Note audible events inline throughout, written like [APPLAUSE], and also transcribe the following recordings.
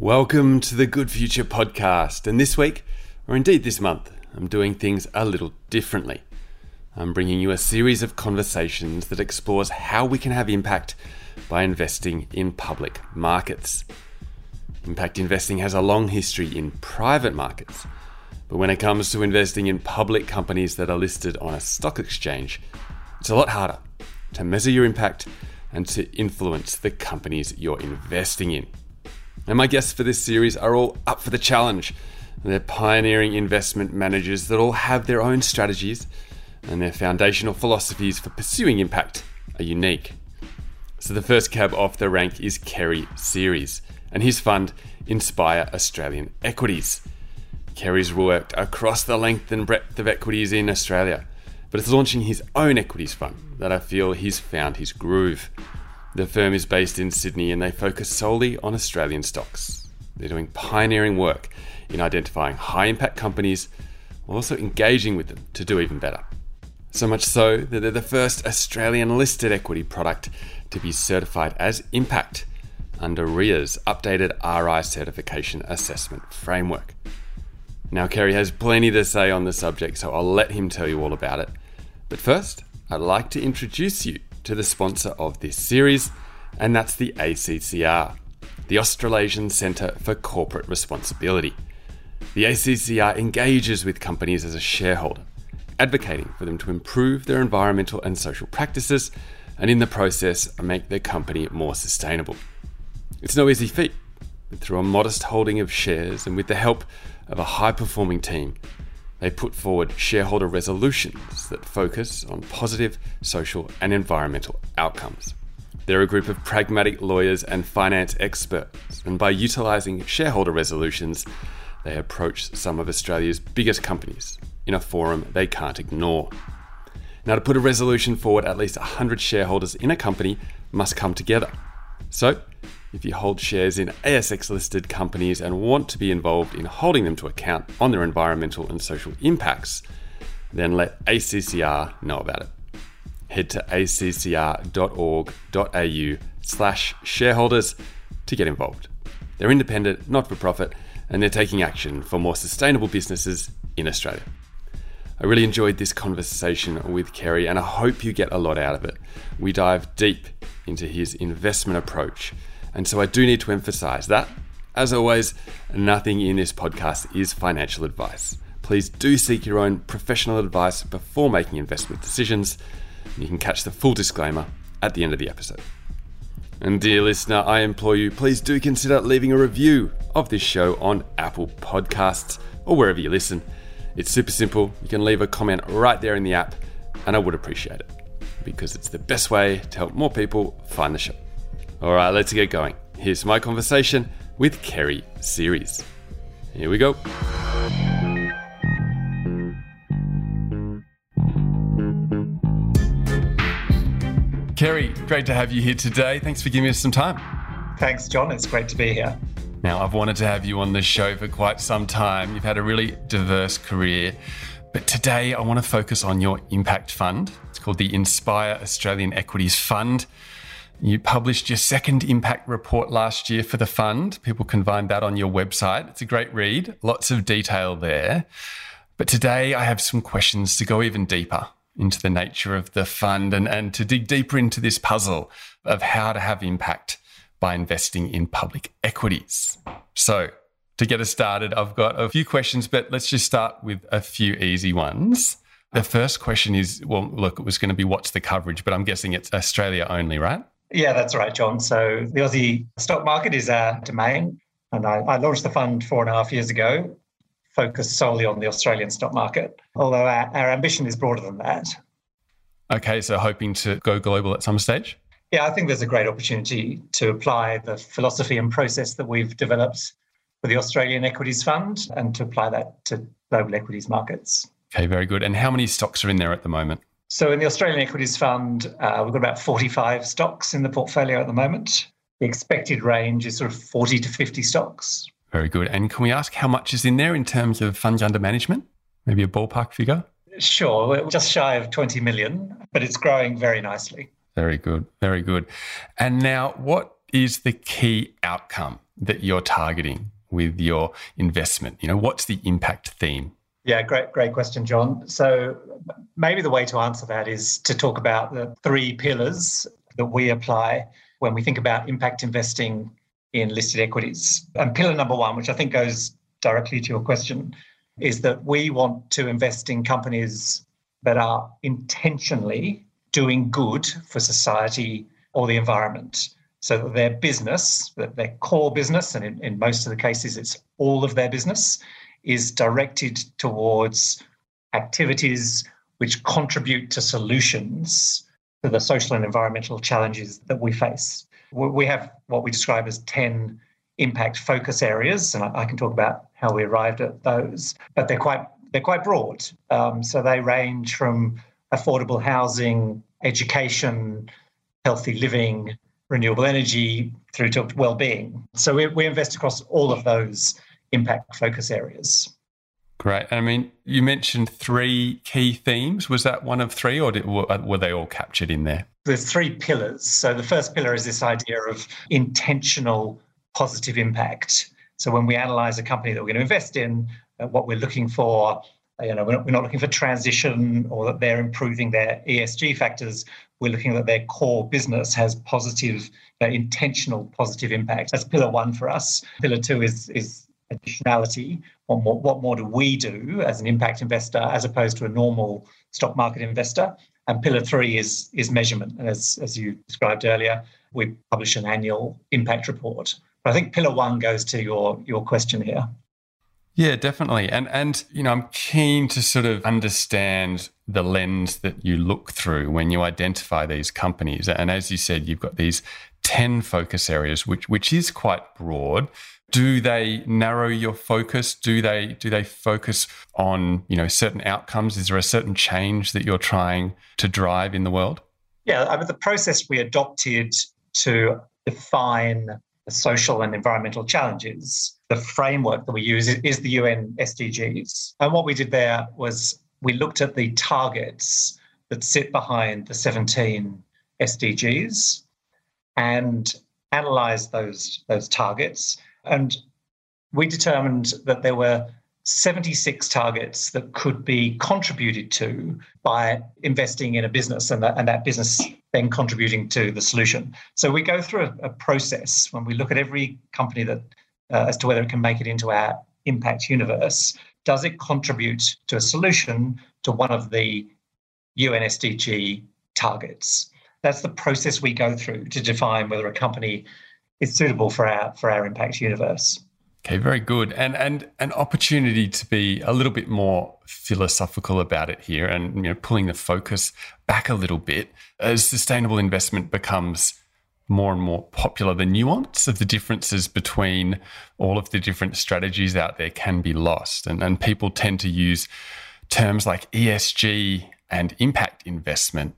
Welcome to the Good Future podcast. And this week, or indeed this month, I'm doing things a little differently. I'm bringing you a series of conversations that explores how we can have impact by investing in public markets. Impact investing has a long history in private markets, but when it comes to investing in public companies that are listed on a stock exchange, it's a lot harder to measure your impact and to influence the companies you're investing in. And my guests for this series are all up for the challenge. They're pioneering investment managers that all have their own strategies, and their foundational philosophies for pursuing impact are unique. So, the first cab off the rank is Kerry Series, and his fund, Inspire Australian Equities. Kerry's worked across the length and breadth of equities in Australia, but it's launching his own equities fund that I feel he's found his groove. The firm is based in Sydney and they focus solely on Australian stocks. They're doing pioneering work in identifying high impact companies while also engaging with them to do even better. So much so that they're the first Australian listed equity product to be certified as Impact under RIA's updated RI certification assessment framework. Now, Kerry has plenty to say on the subject, so I'll let him tell you all about it. But first, I'd like to introduce you to the sponsor of this series, and that's the ACCR, the Australasian Centre for Corporate Responsibility. The ACCR engages with companies as a shareholder, advocating for them to improve their environmental and social practices, and in the process, make their company more sustainable. It's no easy feat, but through a modest holding of shares and with the help of a high performing team, they put forward shareholder resolutions that focus on positive social and environmental outcomes. They're a group of pragmatic lawyers and finance experts, and by utilising shareholder resolutions, they approach some of Australia's biggest companies in a forum they can't ignore. Now, to put a resolution forward, at least 100 shareholders in a company must come together. So, if you hold shares in ASX listed companies and want to be involved in holding them to account on their environmental and social impacts, then let ACCR know about it. Head to accr.org.au slash shareholders to get involved. They're independent, not for profit, and they're taking action for more sustainable businesses in Australia. I really enjoyed this conversation with Kerry, and I hope you get a lot out of it. We dive deep into his investment approach and so I do need to emphasize that, as always, nothing in this podcast is financial advice. Please do seek your own professional advice before making investment decisions. You can catch the full disclaimer at the end of the episode. And dear listener, I implore you, please do consider leaving a review of this show on Apple Podcasts or wherever you listen. It's super simple. You can leave a comment right there in the app, and I would appreciate it because it's the best way to help more people find the show. All right, let's get going. Here's my conversation with Kerry Series. Here we go. Kerry, great to have you here today. Thanks for giving us some time. Thanks, John. It's great to be here. Now, I've wanted to have you on the show for quite some time. You've had a really diverse career. But today, I want to focus on your impact fund. It's called the Inspire Australian Equities Fund. You published your second impact report last year for the fund. People can find that on your website. It's a great read, lots of detail there. But today I have some questions to go even deeper into the nature of the fund and, and to dig deeper into this puzzle of how to have impact by investing in public equities. So, to get us started, I've got a few questions, but let's just start with a few easy ones. The first question is well, look, it was going to be what's the coverage, but I'm guessing it's Australia only, right? Yeah, that's right, John. So the Aussie stock market is our domain. And I, I launched the fund four and a half years ago, focused solely on the Australian stock market, although our, our ambition is broader than that. Okay, so hoping to go global at some stage? Yeah, I think there's a great opportunity to apply the philosophy and process that we've developed for the Australian Equities Fund and to apply that to global equities markets. Okay, very good. And how many stocks are in there at the moment? So in the Australian Equities Fund, uh, we've got about 45 stocks in the portfolio at the moment. The expected range is sort of 40 to 50 stocks. Very good. And can we ask how much is in there in terms of funds under management? Maybe a ballpark figure? Sure, we're just shy of 20 million, but it's growing very nicely. Very good. Very good. And now, what is the key outcome that you're targeting with your investment? You know, what's the impact theme? Yeah, great, great question, John. So maybe the way to answer that is to talk about the three pillars that we apply when we think about impact investing in listed equities. And pillar number one, which I think goes directly to your question, is that we want to invest in companies that are intentionally doing good for society or the environment. So that their business, that their core business, and in, in most of the cases it's all of their business, is directed towards activities which contribute to solutions to the social and environmental challenges that we face. We have what we describe as 10 impact focus areas, and I, can talk about how we arrived at those, but they're quite they're quite broad. Um, so they range from affordable housing, education, healthy living, renewable energy, through to well-being. So we, we invest across all of those impact focus areas. Great. I mean, you mentioned three key themes. Was that one of three, or did, were they all captured in there? There's three pillars. So the first pillar is this idea of intentional positive impact. So when we analyze a company that we're going to invest in, uh, what we're looking for, uh, you know, we're not, we're not looking for transition or that they're improving their ESG factors. We're looking that their core business has positive, uh, intentional positive impact. That's pillar one for us. Pillar two is is additionality. What more, what more do we do as an impact investor as opposed to a normal stock market investor? And pillar three is, is measurement. And as, as you described earlier, we publish an annual impact report. But I think pillar one goes to your, your question here. Yeah, definitely. And and you know, I'm keen to sort of understand the lens that you look through when you identify these companies. And as you said, you've got these 10 focus areas which which is quite broad do they narrow your focus? Do they do they focus on you know certain outcomes? Is there a certain change that you're trying to drive in the world? Yeah i mean the process we adopted to define the social and environmental challenges the framework that we use is the un sdgs and what we did there was we looked at the targets that sit behind the 17 sdgs and analyzed those those targets and we determined that there were 76 targets that could be contributed to by investing in a business and that, and that business then contributing to the solution. So we go through a, a process when we look at every company that uh, as to whether it can make it into our impact universe. Does it contribute to a solution to one of the UN SDG targets? That's the process we go through to define whether a company is suitable for our for our impact universe. Okay, very good. And and an opportunity to be a little bit more philosophical about it here and you know pulling the focus back a little bit as sustainable investment becomes more and more popular the nuance of the differences between all of the different strategies out there can be lost and, and people tend to use terms like ESG and impact investment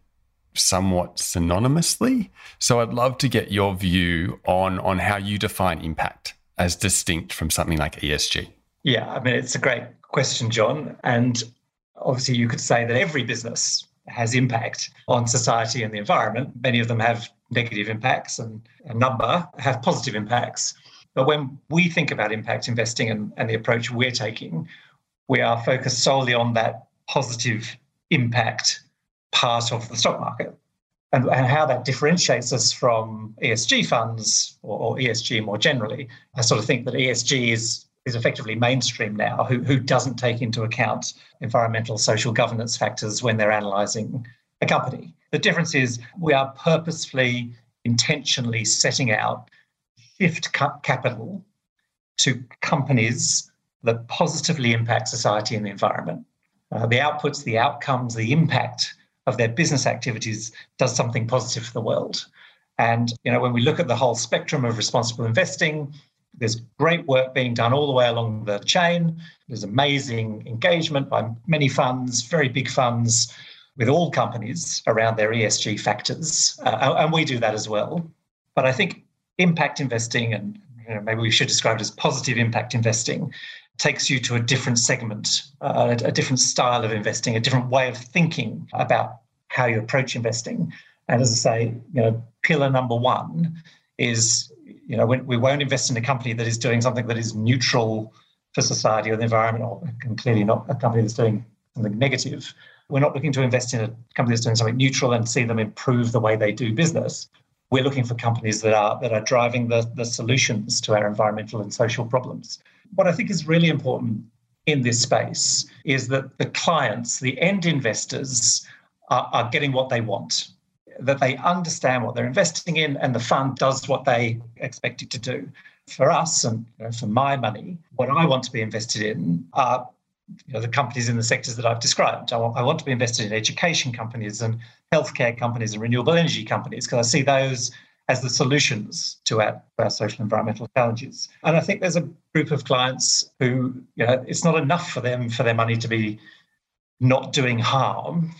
somewhat synonymously. So I'd love to get your view on on how you define impact as distinct from something like ESG. Yeah, I mean it's a great question, John, and obviously you could say that every business has impact on society and the environment. Many of them have negative impacts and a number have positive impacts. But when we think about impact investing and, and the approach we're taking, we are focused solely on that positive impact part of the stock market. And, and how that differentiates us from ESG funds or, or ESG more generally. I sort of think that ESG is is effectively mainstream now, who, who doesn't take into account environmental, social governance factors when they're analysing a company. The difference is we are purposefully, intentionally setting out shift capital to companies that positively impact society and the environment. Uh, the outputs, the outcomes, the impact of their business activities does something positive for the world. And you know, when we look at the whole spectrum of responsible investing, there's great work being done all the way along the chain. There's amazing engagement by many funds, very big funds, with all companies around their ESG factors, uh, and we do that as well. But I think impact investing, and you know, maybe we should describe it as positive impact investing, takes you to a different segment, uh, a different style of investing, a different way of thinking about how you approach investing. And as I say, you know, pillar number one is you know we won't invest in a company that is doing something that is neutral for society or the environment, or clearly not a company that's doing something negative. We're not looking to invest in a company that's doing something neutral and see them improve the way they do business. We're looking for companies that are that are driving the, the solutions to our environmental and social problems. What I think is really important in this space is that the clients, the end investors, are, are getting what they want, that they understand what they're investing in, and the fund does what they expect it to do. For us and you know, for my money, what I want to be invested in are you know, the companies in the sectors that I've described. I want, I want to be invested in education companies and healthcare companies and renewable energy companies because I see those as the solutions to our, our social environmental challenges. And I think there's a group of clients who, you know, it's not enough for them for their money to be not doing harm.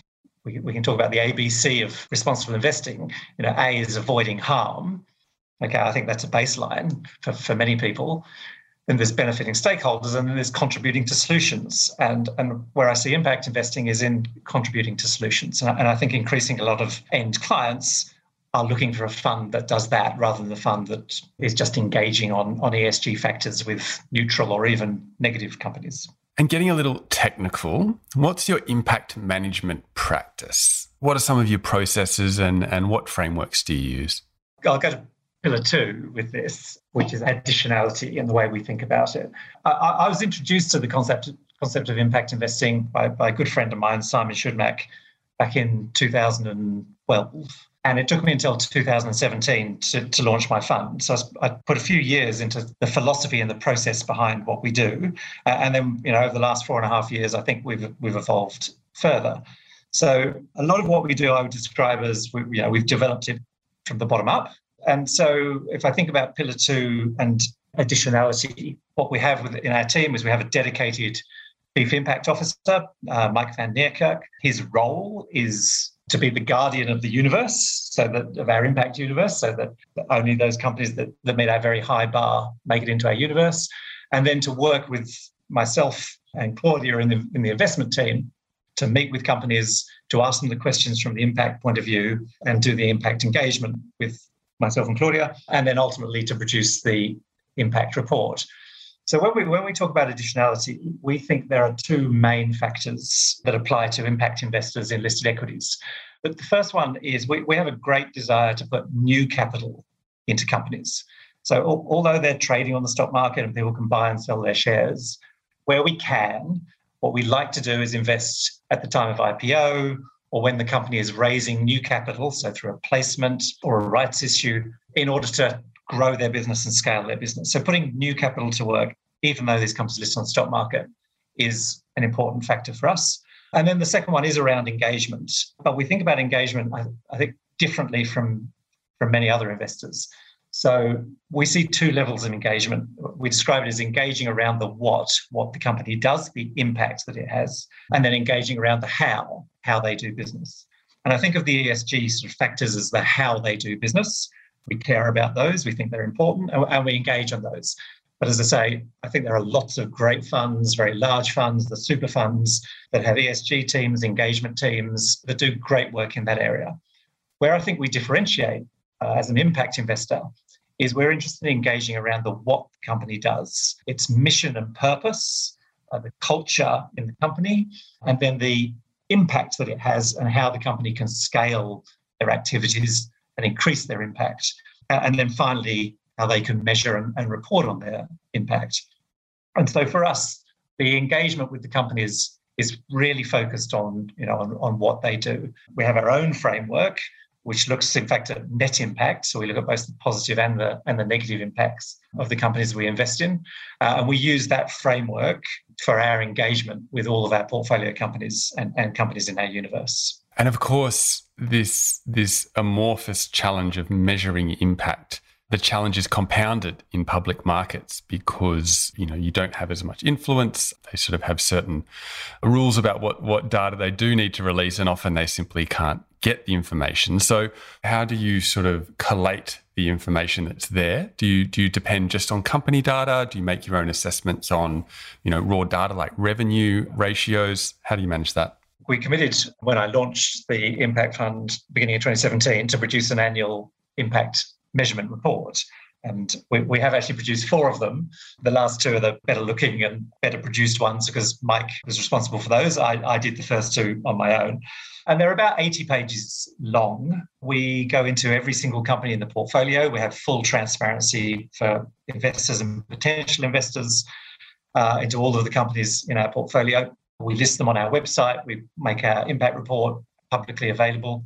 We, we can talk about the ABC of responsible investing. You know, A is avoiding harm. Okay, I think that's a baseline for, for many people then there's benefiting stakeholders and then there's contributing to solutions and and where i see impact investing is in contributing to solutions and I, and I think increasing a lot of end clients are looking for a fund that does that rather than a fund that is just engaging on on esg factors with neutral or even negative companies and getting a little technical what's your impact management practice what are some of your processes and and what frameworks do you use I'll go to pillar two with this, which is additionality and the way we think about it. I, I was introduced to the concept concept of impact investing by, by a good friend of mine, Simon Schudmak, back in 2012. And it took me until 2017 to, to launch my fund. So I put a few years into the philosophy and the process behind what we do. Uh, and then, you know, over the last four and a half years, I think we've we've evolved further. So a lot of what we do, I would describe as we, you know, we've developed it from the bottom up. And so if I think about pillar two and additionality, what we have in our team is we have a dedicated chief impact officer, uh, Mike Van Niekerk. His role is to be the guardian of the universe, so that of our impact universe, so that only those companies that, that meet our very high bar make it into our universe. And then to work with myself and Claudia in the in the investment team to meet with companies to ask them the questions from the impact point of view and do the impact engagement with myself and Claudia, and then ultimately to produce the impact report. So when we when we talk about additionality, we think there are two main factors that apply to impact investors in listed equities. But the first one is we, we have a great desire to put new capital into companies. So although they're trading on the stock market and people can buy and sell their shares, where we can, what we like to do is invest at the time of IPO or when the company is raising new capital, so through a placement or a rights issue, in order to grow their business and scale their business. So putting new capital to work, even though these companies list on the stock market, is an important factor for us. And then the second one is around engagement. But we think about engagement, I, I think, differently from, from many other investors. So we see two levels of engagement. We describe it as engaging around the what, what the company does, the impact that it has, and then engaging around the how, how they do business. And I think of the ESG sort of factors as the how they do business. We care about those, we think they're important, and we engage on those. But as I say, I think there are lots of great funds, very large funds, the super funds that have ESG teams, engagement teams that do great work in that area. Where I think we differentiate uh, as an impact investor is we're interested in engaging around the what the company does, its mission and purpose, uh, the culture in the company, and then the impact that it has and how the company can scale their activities and increase their impact. Uh, and then finally, how they can measure and, and report on their impact. And so for us, the engagement with the companies is, really focused on, you know, on, on what they do. We have our own framework which looks in fact at net impact. So we look at both the positive and the and the negative impacts of the companies we invest in, uh, and we use that framework for our engagement with all of our portfolio companies and, and companies in our universe. And of course, this this amorphous challenge of measuring impact the challenge is compounded in public markets because you know you don't have as much influence. They sort of have certain rules about what what data they do need to release and often they simply can't get the information. So how do you sort of collate the information that's there? Do you do you depend just on company data? Do you make your own assessments on you know raw data like revenue ratios? How do you manage that we committed when i launched the impact fund beginning of 2017 to produce an annual impact measurement report. And we, we have actually produced four of them. The last two are the better looking and better produced ones because Mike was responsible for those. I, I did the first two on my own. And they're about 80 pages long. We go into every single company in the portfolio. We have full transparency for investors and potential investors uh, into all of the companies in our portfolio. We list them on our website. We make our impact report publicly available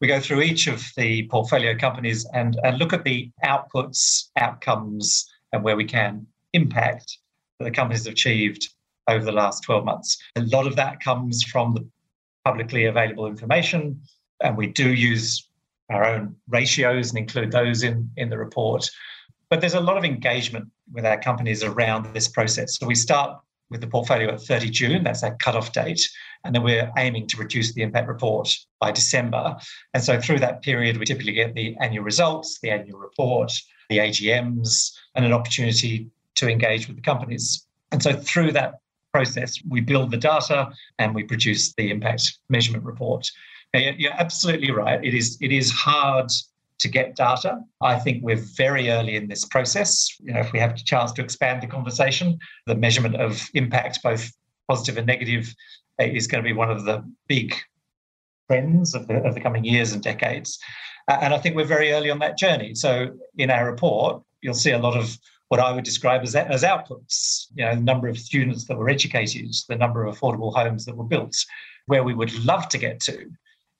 we go through each of the portfolio companies and, and look at the outputs, outcomes, and where we can impact that the companies have achieved over the last 12 months. A lot of that comes from the publicly available information, and we do use our own ratios and include those in, in the report. But there's a lot of engagement with our companies around this process. So we start with the portfolio at 30 June, that's our cutoff date. And then we're aiming to produce the impact report by December. And so through that period, we typically get the annual results, the annual report, the AGMs, and an opportunity to engage with the companies. And so through that process, we build the data and we produce the impact measurement report. Now, you're absolutely right. It is it is hard to get data. I think we're very early in this process. You know, if we have a chance to expand the conversation, the measurement of impact, both positive and negative, eh, is going to be one of the big trends of the, of the coming years and decades. And I think we're very early on that journey. So in our report, you'll see a lot of what I would describe as, as outputs, you know, the number of students that were educated, the number of affordable homes that were built. Where we would love to get to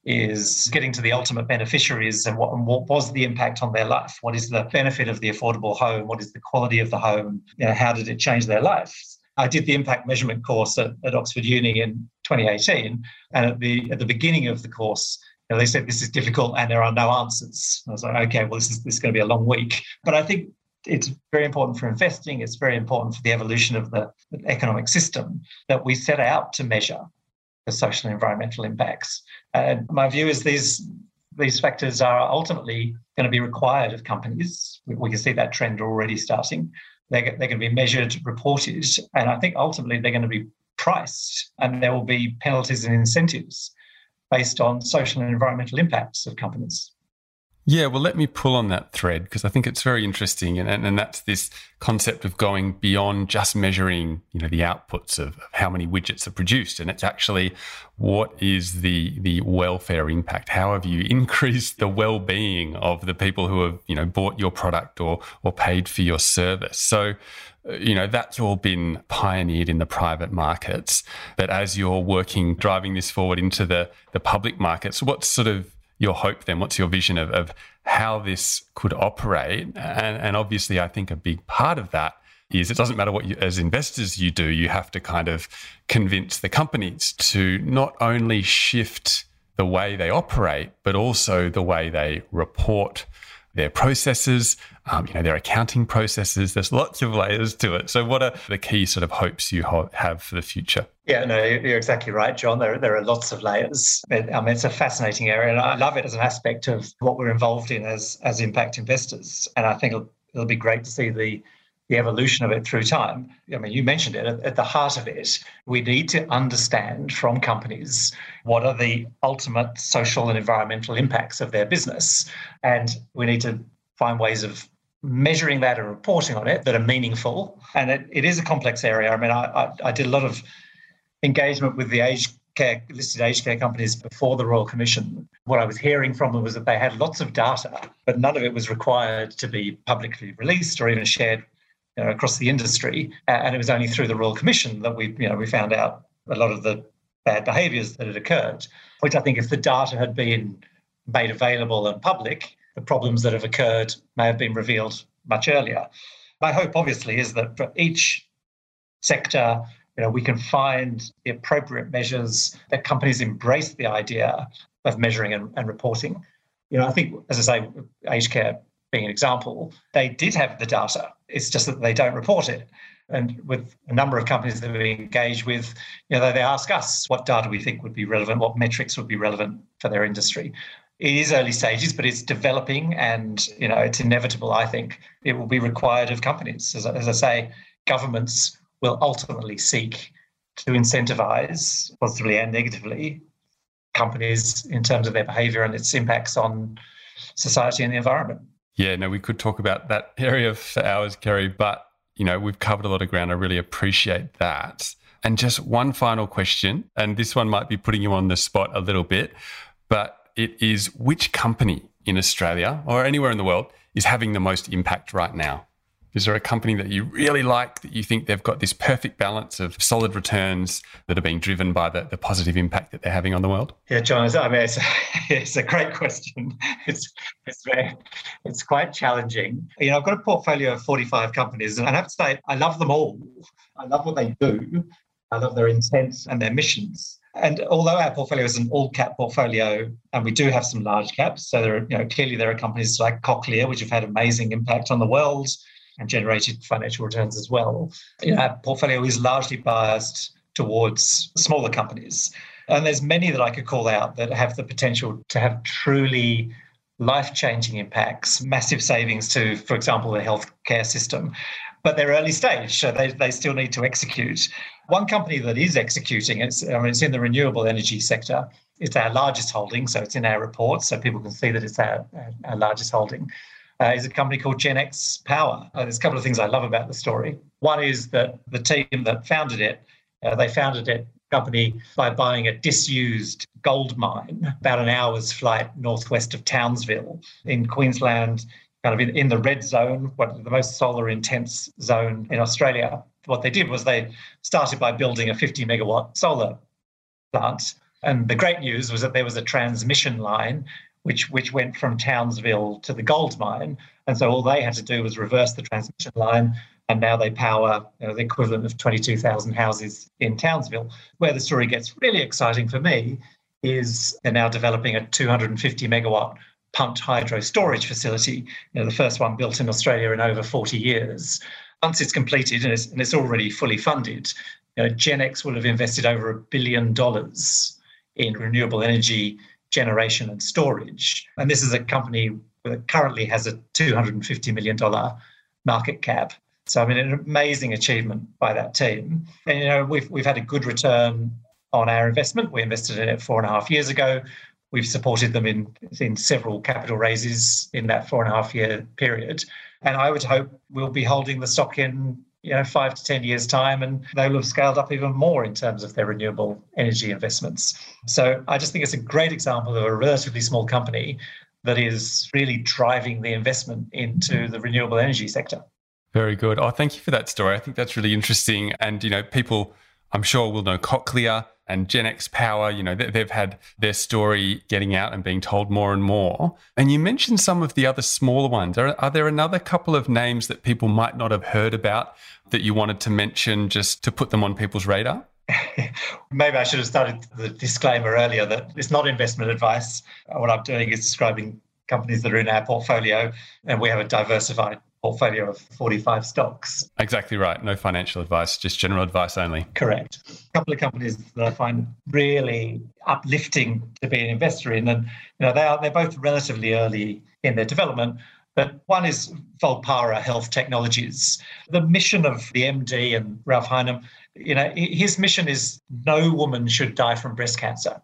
is getting to the ultimate beneficiaries and what, and what was the impact on their life? What is the benefit of the affordable home? What is the quality of the home? You know, how did it change their life? I did the impact measurement course at, at Oxford Uni in 2018, and at the at the beginning of the course, you know, they said this is difficult and there are no answers. I was like, okay, well, this is this is going to be a long week. But I think it's very important for investing. It's very important for the evolution of the economic system that we set out to measure the social and environmental impacts. And my view is these these factors are ultimately going to be required of companies. We, can see that trend already starting. They're, they're going to be measured, reported, and I think ultimately they're going to be priced, and there will be penalties and incentives based on social and environmental impacts of companies. Yeah, well, let me pull on that thread because I think it's very interesting, and, and, and that's this concept of going beyond just measuring, you know, the outputs of, of, how many widgets are produced, and it's actually what is the the welfare impact? How have you [LAUGHS] increased the well-being of the people who have, you know, bought your product or or paid for your service? So, uh, you know that's all been pioneered in the private markets but as you're working driving this forward into the the public markets what sort of your hope then? What's your vision of, of how this could operate? And, and obviously, I think a big part of that is it doesn't matter what you, as investors you do, you have to kind of convince the companies to not only shift the way they operate, but also the way they report their processes, um, you know, their accounting processes. There's lots of layers to it. So, what are the key sort of hopes you ho- have for the future? Yeah, no, you're exactly right, John. There, there are lots of layers. I mean, it's a fascinating area, and I love it as an aspect of what we're involved in as as impact investors. And I think it'll, it'll be great to see the the evolution of it through time. I mean, you mentioned it at the heart of it. We need to understand from companies what are the ultimate social and environmental impacts of their business. And we need to find ways of measuring that and reporting on it that are meaningful. And it, it is a complex area. I mean, I, I, I did a lot of engagement with the aged care listed aged care companies before the Royal Commission. What I was hearing from them was that they had lots of data, but none of it was required to be publicly released or even shared you know, across the industry. And it was only through the Royal Commission that we, you know, we found out a lot of the bad behaviours that had occurred. Which I think, if the data had been made available and public, the problems that have occurred may have been revealed much earlier. My hope, obviously, is that for each sector, you know, we can find the appropriate measures that companies embrace the idea of measuring and, and reporting. You know, I think, as I say, aged care being an example, they did have the data. It's just that they don't report it. And with a number of companies that we engage with, you know, they ask us what data we think would be relevant, what metrics would be relevant for their industry. It is early stages, but it's developing, and you know, it's inevitable. I think it will be required of companies. As, as I say, governments will ultimately seek to incentivize positively and negatively companies in terms of their behavior and its impacts on society and the environment. Yeah, no, we could talk about that area for hours, Kerry, but you know, we've covered a lot of ground. I really appreciate that. And just one final question, and this one might be putting you on the spot a little bit, but it is which company in Australia or anywhere in the world is having the most impact right now? Is there a company that you really like that you think they've got this perfect balance of solid returns that are being driven by the, the positive impact that they're having on the world? Yeah, John, I mean, it's, [LAUGHS] it's a great question. [LAUGHS] It's, it's, very, it's quite challenging. You know, I've got a portfolio of 45 companies, and I have to say, I love them all. I love what they do. I love their intents and their missions. And although our portfolio is an all cap portfolio, and we do have some large caps, so there are, you know, clearly there are companies like Cochlear, which have had amazing impact on the world and generated financial returns as well. Our portfolio is largely biased towards smaller companies. And there's many that I could call out that have the potential to have truly life changing impacts, massive savings to, for example, the healthcare system. But they're early stage, so they, they still need to execute. One company that is executing, it's, I mean, it's in the renewable energy sector. It's our largest holding, so it's in our report, so people can see that it's our, our largest holding uh, is a company called Genex Power. Uh, there's a couple of things I love about the story. One is that the team that founded it, uh, they founded it company by buying a disused gold mine about an hour's flight northwest of Townsville in Queensland, kind of in, in the red zone, what the most solar intense zone in Australia. What they did was they started by building a 50 megawatt solar plant. And the great news was that there was a transmission line which which went from Townsville to the gold mine. And so all they had to do was reverse the transmission line, and now they power you know, the equivalent of 22,000 houses in Townsville. Where the story gets really exciting for me is they're now developing a 250 megawatt pumped hydro storage facility, you know, the first one built in Australia in over 40 years. Once it's completed and it's, and it's already fully funded, you know, Genex will have invested over a billion dollars in renewable energy generation and storage. And this is a company that currently has a $250 million market cap. So I mean, an amazing achievement by that team. And you know, we've we've had a good return on our investment. We invested in it four and a half years ago. We've supported them in in several capital raises in that four and a half year period. And I would hope we'll be holding the stock in you know five to ten years time and they will have scaled up even more in terms of their renewable energy investments. So i just think it's a great example of a relatively small company that is really driving the investment into the renewable energy sector. Very good. Oh thank you for that story. I think that's really interesting. And you know people i'm sure will know cochlear and Genex Power, you know, they've had their story getting out and being told more and more. And you mentioned some of the other smaller ones. Are, are there another couple of names that people might not have heard about that you wanted to mention just to put them on people's radar? [LAUGHS] Maybe I should have started the disclaimer earlier that it's not investment advice. What I'm doing is describing companies that are in our portfolio, and we have a diversified portfolio of 45 stocks. Exactly right. No financial advice, just general advice only. Correct. A couple of companies that I find really uplifting to be an investor in, and you know they are they're both relatively early in their development. But one is Volpara Health Technologies. The mission of the MD and Ralph Highnam, you know, his mission is no woman should die from breast cancer.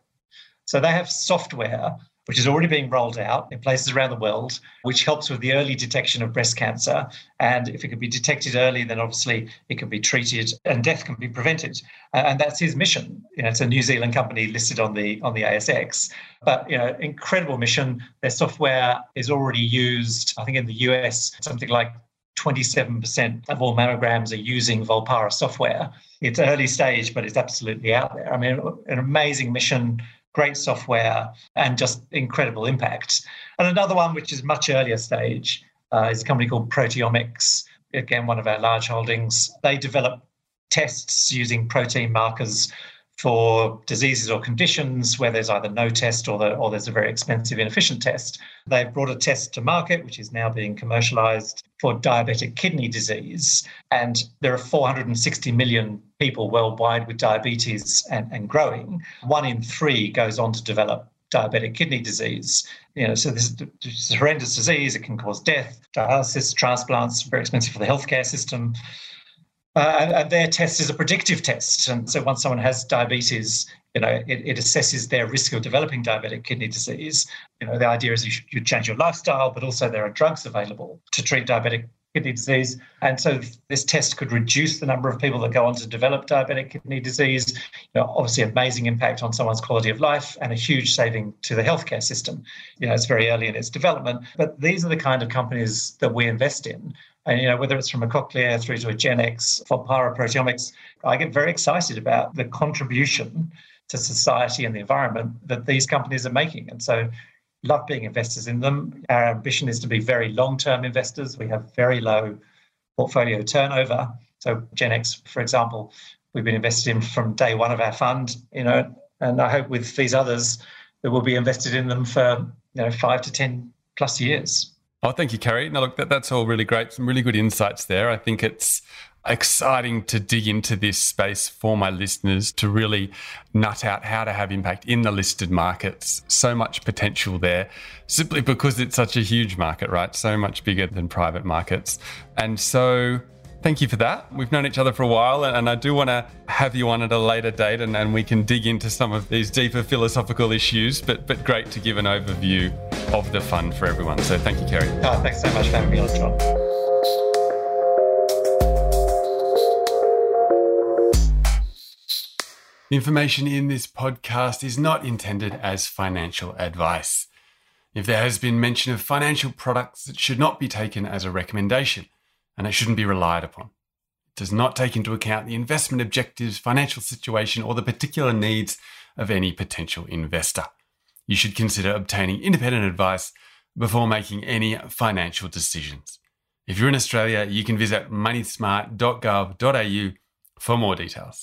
So they have software which is already being rolled out in places around the world, which helps with the early detection of breast cancer. And if it can be detected early, then obviously it can be treated and death can be prevented. Uh, and that's his mission. You know, it's a New Zealand company listed on the on the ASX. But you know, incredible mission. Their software is already used, I think in the US, something like 27% of all mammograms are using Volpara software. It's early stage, but it's absolutely out there. I mean, an amazing mission great software, and just incredible impact. And another one, which is much earlier stage, uh, is a company called Proteomics. Again, one of our large holdings. They develop tests using protein markers for diseases or conditions where there's either no test or, the, or there's a very expensive, inefficient test. They've brought a test to market, which is now being commercialized for diabetic kidney disease. And there are 460 million people worldwide with diabetes and, and growing. One in three goes on to develop diabetic kidney disease. You know, so this is a horrendous disease. It can cause death, dialysis, transplants, very expensive for the healthcare system. Uh, and, and, their test is a predictive test. And so once someone has diabetes, You know, it, it assesses their risk of developing diabetic kidney disease. You know, the idea is you, should, you change your lifestyle, but also there are drugs available to treat diabetic kidney disease. And so this test could reduce the number of people that go on to develop diabetic kidney disease. You know, obviously, amazing impact on someone's quality of life and a huge saving to the healthcare system. You know, it's very early in its development, but these are the kind of companies that we invest in. And you know, whether it's from a Cochlear through to a Genex, Volpara Proteomics, I get very excited about the contribution to society and the environment that these companies are making. And so love being investors in them. Our ambition is to be very long term investors. We have very low portfolio turnover. So, Genex, for example, we've been invested in from day one of our fund, you know, and I hope with these others that we'll be invested in them for, you know, five to 10 plus years. Oh, thank you, Kerry. Now, look, that, that's all really great. Some really good insights there. I think it's exciting to dig into this space for my listeners to really nut out how to have impact in the listed markets. So much potential there simply because it's such a huge market, right? So much bigger than private markets. And so thank you for that. We've known each other for a while, and I do want to have you on at a later date, and, and we can dig into some of these deeper philosophical issues. But but great to give an overview of the fund for everyone. So thank you, Kerry. Oh, thanks so much for having me on, John. The information in this podcast is not intended as financial advice. If there has been mention of financial products, it should not be taken as a recommendation and it shouldn't be relied upon. It does not take into account the investment objectives, financial situation, or the particular needs of any potential investor. You should consider obtaining independent advice before making any financial decisions. If you're in Australia, you can visit moneysmart.gov.au for more details.